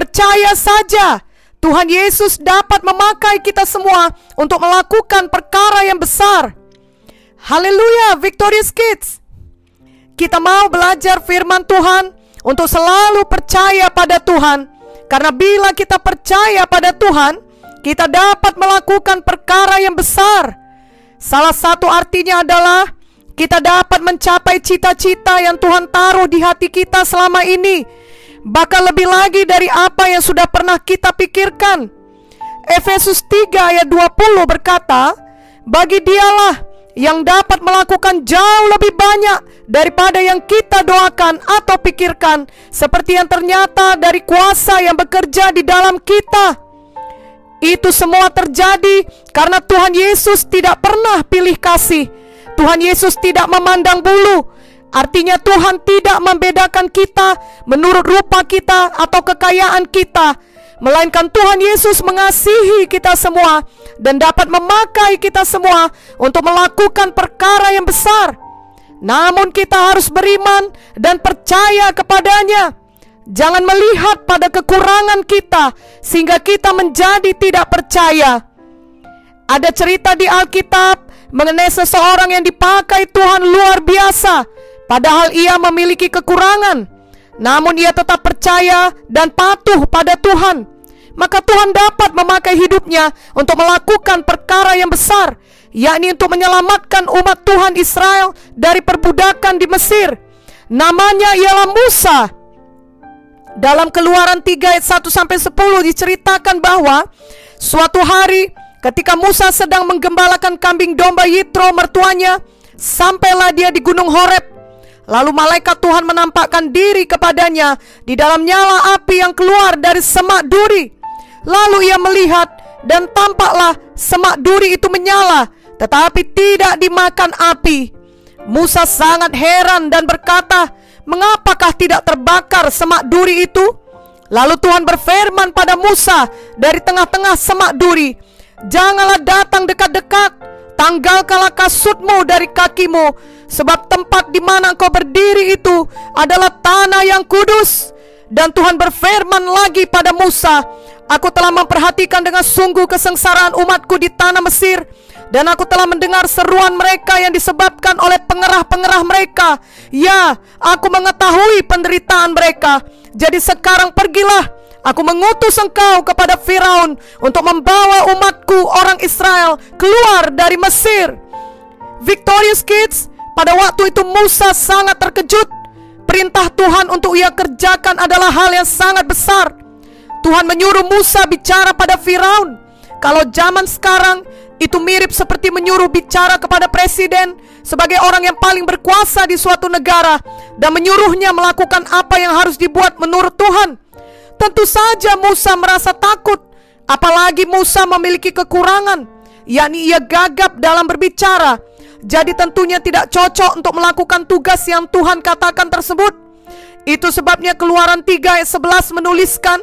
Percaya saja, Tuhan Yesus dapat memakai kita semua untuk melakukan perkara yang besar. Haleluya, Victorious Kids. Kita mau belajar firman Tuhan untuk selalu percaya pada Tuhan. Karena bila kita percaya pada Tuhan, kita dapat melakukan perkara yang besar. Salah satu artinya adalah kita dapat mencapai cita-cita yang Tuhan taruh di hati kita selama ini, bahkan lebih lagi dari apa yang sudah pernah kita pikirkan. Efesus 3 ayat 20 berkata, "Bagi dialah yang dapat melakukan jauh lebih banyak daripada yang kita doakan atau pikirkan, seperti yang ternyata dari kuasa yang bekerja di dalam kita." Itu semua terjadi karena Tuhan Yesus tidak pernah pilih kasih. Tuhan Yesus tidak memandang bulu. Artinya Tuhan tidak membedakan kita menurut rupa kita atau kekayaan kita, melainkan Tuhan Yesus mengasihi kita semua dan dapat memakai kita semua untuk melakukan perkara yang besar. Namun kita harus beriman dan percaya kepadanya. Jangan melihat pada kekurangan kita sehingga kita menjadi tidak percaya. Ada cerita di Alkitab mengenai seseorang yang dipakai Tuhan luar biasa, padahal ia memiliki kekurangan. Namun ia tetap percaya dan patuh pada Tuhan. Maka Tuhan dapat memakai hidupnya untuk melakukan perkara yang besar, yakni untuk menyelamatkan umat Tuhan Israel dari perbudakan di Mesir. Namanya ialah Musa. Dalam keluaran 3 ayat 1 sampai 10 diceritakan bahwa suatu hari ketika Musa sedang menggembalakan kambing domba Yitro mertuanya, sampailah dia di gunung Horeb. Lalu malaikat Tuhan menampakkan diri kepadanya di dalam nyala api yang keluar dari semak duri. Lalu ia melihat dan tampaklah semak duri itu menyala, tetapi tidak dimakan api. Musa sangat heran dan berkata, Mengapakah tidak terbakar semak duri itu? Lalu Tuhan berfirman pada Musa dari tengah-tengah semak duri, "Janganlah datang dekat-dekat, tanggalkanlah kasutmu dari kakimu, sebab tempat di mana engkau berdiri itu adalah tanah yang kudus." Dan Tuhan berfirman lagi pada Musa, "Aku telah memperhatikan dengan sungguh kesengsaraan umatku di tanah Mesir." Dan aku telah mendengar seruan mereka yang disebabkan oleh pengerah-pengerah mereka. Ya, aku mengetahui penderitaan mereka. Jadi sekarang pergilah, aku mengutus engkau kepada Firaun untuk membawa umatku orang Israel keluar dari Mesir. Victorious Kids, pada waktu itu Musa sangat terkejut. Perintah Tuhan untuk ia kerjakan adalah hal yang sangat besar. Tuhan menyuruh Musa bicara pada Firaun. Kalau zaman sekarang itu mirip seperti menyuruh bicara kepada presiden sebagai orang yang paling berkuasa di suatu negara dan menyuruhnya melakukan apa yang harus dibuat menurut Tuhan. Tentu saja Musa merasa takut, apalagi Musa memiliki kekurangan, yakni ia gagap dalam berbicara. Jadi tentunya tidak cocok untuk melakukan tugas yang Tuhan katakan tersebut. Itu sebabnya Keluaran 3 ayat 11 menuliskan,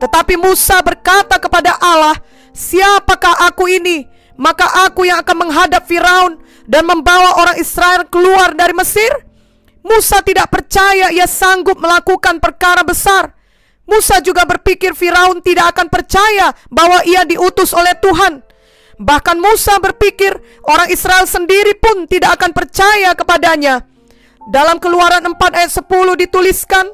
tetapi Musa berkata kepada Allah, "Siapakah aku ini?" maka aku yang akan menghadap Firaun dan membawa orang Israel keluar dari Mesir? Musa tidak percaya ia sanggup melakukan perkara besar. Musa juga berpikir Firaun tidak akan percaya bahwa ia diutus oleh Tuhan. Bahkan Musa berpikir orang Israel sendiri pun tidak akan percaya kepadanya. Dalam keluaran 4 ayat 10 dituliskan,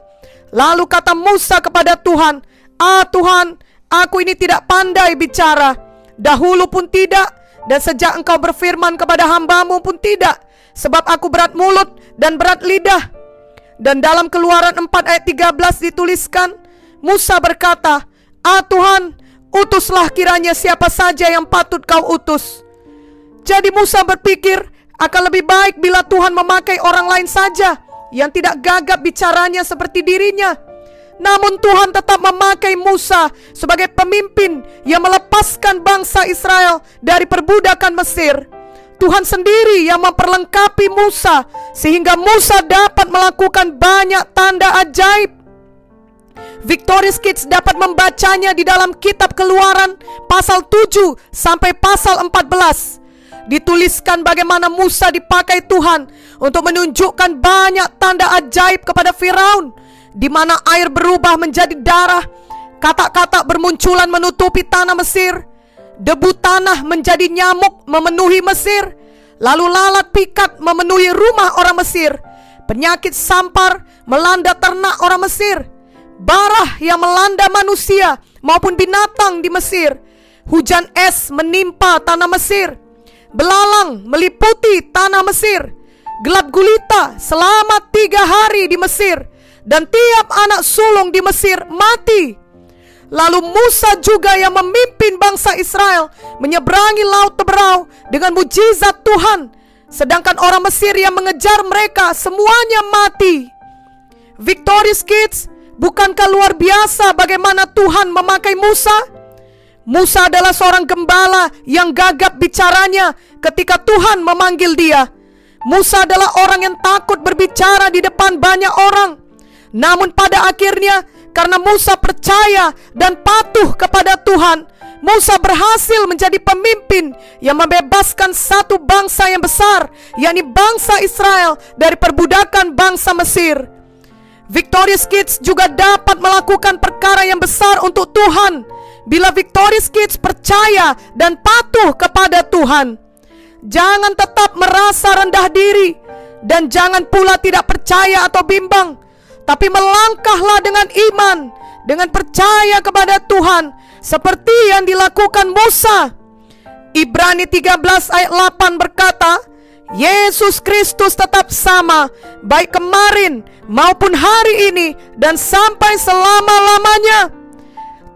Lalu kata Musa kepada Tuhan, Ah Tuhan, aku ini tidak pandai bicara Dahulu pun tidak Dan sejak engkau berfirman kepada hambamu pun tidak Sebab aku berat mulut dan berat lidah Dan dalam keluaran 4 ayat 13 dituliskan Musa berkata Ah Tuhan utuslah kiranya siapa saja yang patut kau utus Jadi Musa berpikir akan lebih baik bila Tuhan memakai orang lain saja Yang tidak gagap bicaranya seperti dirinya namun Tuhan tetap memakai Musa sebagai pemimpin yang melepaskan bangsa Israel dari perbudakan Mesir. Tuhan sendiri yang memperlengkapi Musa sehingga Musa dapat melakukan banyak tanda ajaib. Victorious Kids dapat membacanya di dalam kitab Keluaran pasal 7 sampai pasal 14. Dituliskan bagaimana Musa dipakai Tuhan untuk menunjukkan banyak tanda ajaib kepada Firaun di mana air berubah menjadi darah, Kata-kata bermunculan menutupi tanah Mesir. Debu tanah menjadi nyamuk memenuhi Mesir. Lalu lalat pikat memenuhi rumah orang Mesir. Penyakit sampar melanda ternak orang Mesir. Barah yang melanda manusia maupun binatang di Mesir. Hujan es menimpa tanah Mesir. Belalang meliputi tanah Mesir. Gelap gulita selama tiga hari di Mesir. Dan tiap anak sulung di Mesir mati Lalu Musa juga yang memimpin bangsa Israel menyeberangi laut Teberau dengan mujizat Tuhan. Sedangkan orang Mesir yang mengejar mereka semuanya mati. Victorious Kids, bukankah luar biasa bagaimana Tuhan memakai Musa? Musa adalah seorang gembala yang gagap bicaranya ketika Tuhan memanggil dia. Musa adalah orang yang takut berbicara di depan banyak orang. Namun pada akhirnya karena Musa percaya dan patuh kepada Tuhan, Musa berhasil menjadi pemimpin yang membebaskan satu bangsa yang besar, yakni bangsa Israel dari perbudakan bangsa Mesir. Victorious Kids juga dapat melakukan perkara yang besar untuk Tuhan bila Victorious Kids percaya dan patuh kepada Tuhan. Jangan tetap merasa rendah diri dan jangan pula tidak percaya atau bimbang tapi melangkahlah dengan iman, dengan percaya kepada Tuhan, seperti yang dilakukan Musa. Ibrani 13 ayat 8 berkata, Yesus Kristus tetap sama, baik kemarin maupun hari ini dan sampai selama-lamanya.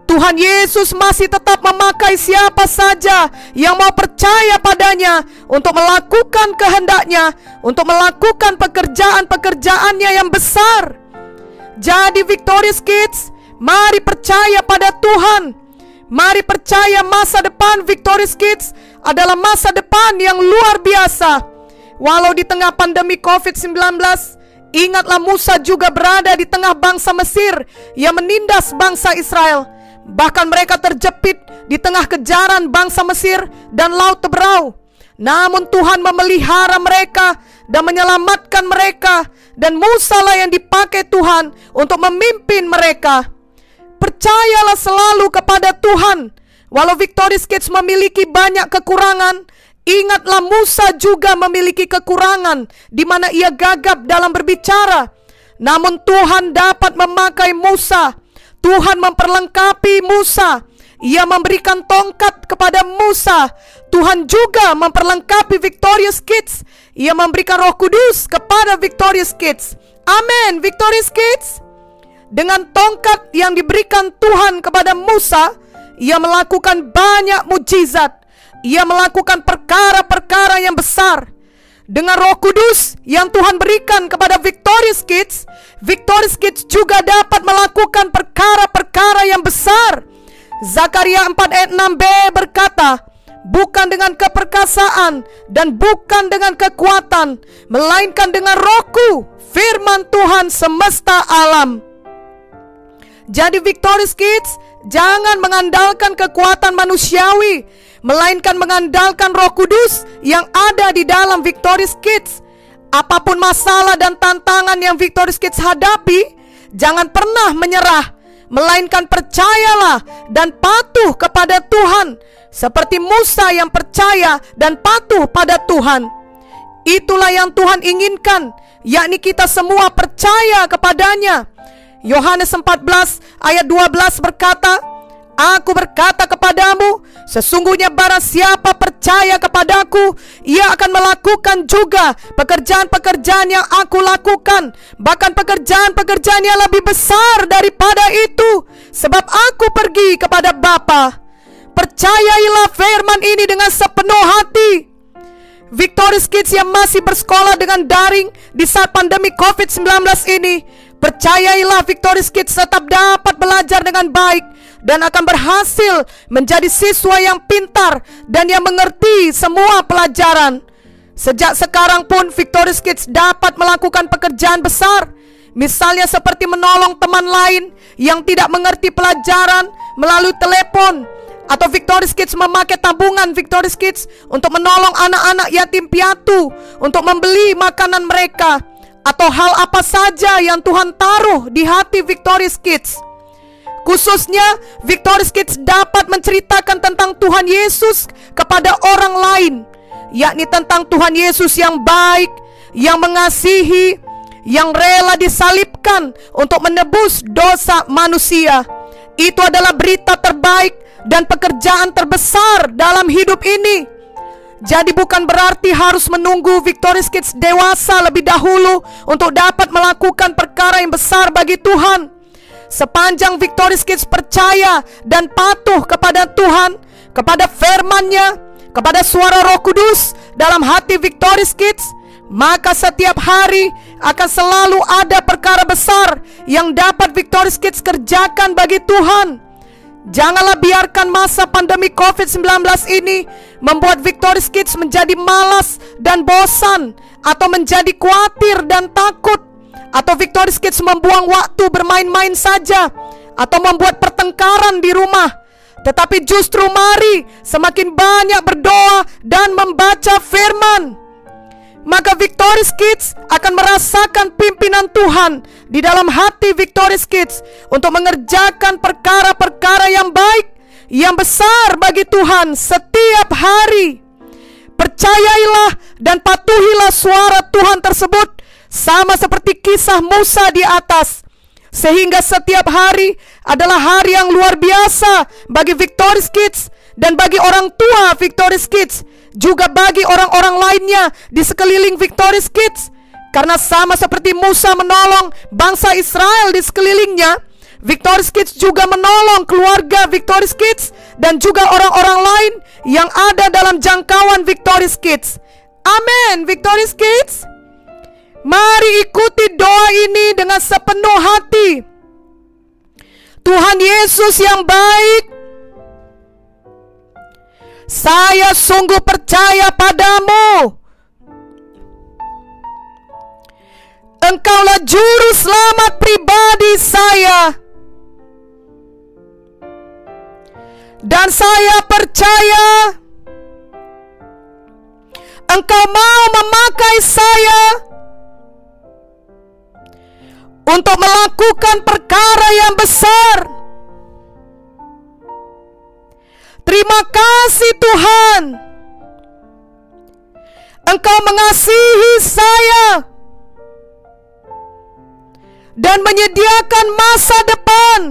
Tuhan Yesus masih tetap memakai siapa saja yang mau percaya padanya untuk melakukan kehendaknya, untuk melakukan pekerjaan-pekerjaannya yang besar. Jadi Victorious Kids, mari percaya pada Tuhan. Mari percaya masa depan Victorious Kids adalah masa depan yang luar biasa. Walau di tengah pandemi COVID-19, ingatlah Musa juga berada di tengah bangsa Mesir yang menindas bangsa Israel. Bahkan mereka terjepit di tengah kejaran bangsa Mesir dan Laut Teberau. Namun Tuhan memelihara mereka dan menyelamatkan mereka dan Musa lah yang dipakai Tuhan untuk memimpin mereka. Percayalah selalu kepada Tuhan. Walau Victorious Kids memiliki banyak kekurangan, ingatlah Musa juga memiliki kekurangan di mana ia gagap dalam berbicara. Namun Tuhan dapat memakai Musa. Tuhan memperlengkapi Musa. Ia memberikan tongkat kepada Musa. Tuhan juga memperlengkapi Victorious Kids ia memberikan roh kudus kepada Victorious Kids. Amin, Victorious Kids. Dengan tongkat yang diberikan Tuhan kepada Musa, ia melakukan banyak mujizat. Ia melakukan perkara-perkara yang besar. Dengan roh kudus yang Tuhan berikan kepada Victorious Kids, Victorious Kids juga dapat melakukan perkara-perkara yang besar. Zakaria 4 ayat 6b berkata, bukan dengan keperkasaan dan bukan dengan kekuatan, melainkan dengan rohku, firman Tuhan semesta alam. Jadi Victorious Kids, jangan mengandalkan kekuatan manusiawi, melainkan mengandalkan roh kudus yang ada di dalam Victorious Kids. Apa pun masalah dan tantangan yang Victorious Kids hadapi, jangan pernah menyerah, melainkan percayalah dan patuh kepada Tuhan seperti Musa yang percaya dan patuh pada Tuhan. Itulah yang Tuhan inginkan, yakni kita semua percaya kepadanya. Yohanes 14 ayat 12 berkata, Aku berkata kepadamu, sesungguhnya barang siapa percaya kepadaku, ia akan melakukan juga pekerjaan-pekerjaan yang aku lakukan, bahkan pekerjaan-pekerjaan yang lebih besar daripada itu, sebab aku pergi kepada Bapa. Percayailah firman ini dengan sepenuh hati. Victorious Kids yang masih bersekolah dengan daring di saat pandemi COVID-19 ini, percayailah Victorious Kids tetap dapat belajar dengan baik dan akan berhasil menjadi siswa yang pintar dan yang mengerti semua pelajaran. Sejak sekarang pun Victorious Kids dapat melakukan pekerjaan besar, misalnya seperti menolong teman lain yang tidak mengerti pelajaran melalui telepon atau Victorious Kids memakai tabungan Victorious Kids untuk menolong anak-anak yatim piatu untuk membeli makanan mereka atau hal apa saja yang Tuhan taruh di hati Victorious Kids. Khususnya Victorious Kids dapat menceritakan tentang Tuhan Yesus kepada orang lain. Yakni tentang Tuhan Yesus yang baik, yang mengasihi, yang rela disalibkan untuk menebus dosa manusia. Itu adalah berita terbaik dan pekerjaan terbesar dalam hidup ini. Jadi bukan berarti harus menunggu Victorious Kids dewasa lebih dahulu untuk dapat melakukan perkara yang besar bagi Tuhan. Sepanjang Victorious Kids percaya dan patuh kepada Tuhan, kepada firman-Nya, kepada suara Roh Kudus dalam hati Victorious Kids, maka setiap hari akan selalu ada perkara besar yang dapat Victorious Kids kerjakan bagi Tuhan. Janganlah biarkan masa pandemi COVID-19 ini membuat Victorious Kids menjadi malas dan bosan atau menjadi khawatir dan takut atau Victorious Kids membuang waktu bermain-main saja atau membuat pertengkaran di rumah. Tetapi justru mari semakin banyak berdoa dan membaca firman maka Victorious Kids akan merasakan pimpinan Tuhan di dalam hati Victorious Kids untuk mengerjakan perkara-perkara yang baik, yang besar bagi Tuhan setiap hari. Percayailah dan patuhilah suara Tuhan tersebut sama seperti kisah Musa di atas. Sehingga setiap hari adalah hari yang luar biasa bagi Victorious Kids dan bagi orang tua Victorious Kids juga bagi orang-orang lainnya di sekeliling Victorious Kids. Karena sama seperti Musa menolong bangsa Israel di sekelilingnya, Victorious Kids juga menolong keluarga Victorious Kids dan juga orang-orang lain yang ada dalam jangkauan Victorious Kids. Amin, Victorious Kids. Mari ikuti doa ini dengan sepenuh hati. Tuhan Yesus yang baik saya sungguh percaya padamu. Engkaulah juru selamat pribadi saya. Dan saya percaya Engkau mau memakai saya untuk melakukan perkara yang besar Terima kasih Tuhan. Engkau mengasihi saya dan menyediakan masa depan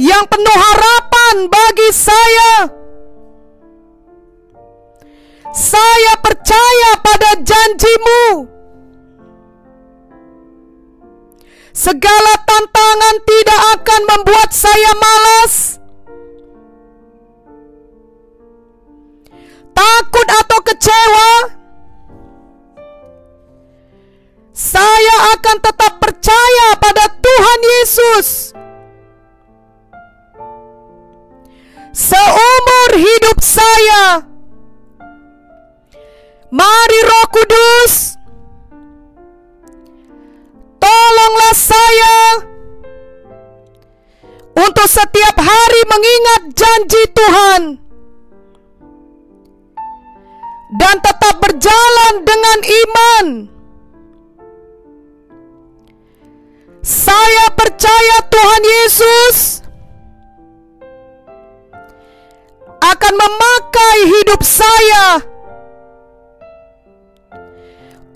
yang penuh harapan bagi saya. Saya percaya pada janjimu. Segala tantangan tidak akan membuat saya malas. Takut atau kecewa, saya akan tetap janji Tuhan dan tetap berjalan dengan iman. Saya percaya Tuhan Yesus akan memakai hidup saya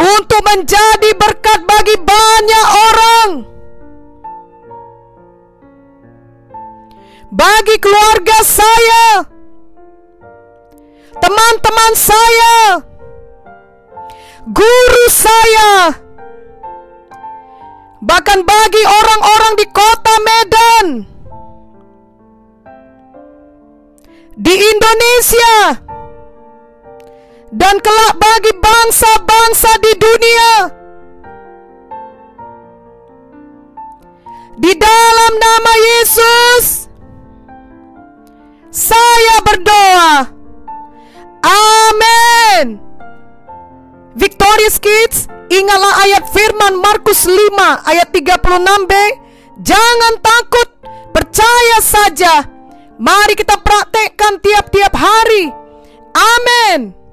untuk menjadi berkat bagi banyak orang. Bagi keluarga saya, teman-teman saya, guru saya, bahkan bagi orang-orang di kota Medan, di Indonesia, dan kelak bagi bangsa-bangsa di dunia. Di dalam nama 36b. Jangan takut, percaya saja. Mari kita praktekkan tiap-tiap hari. Amin.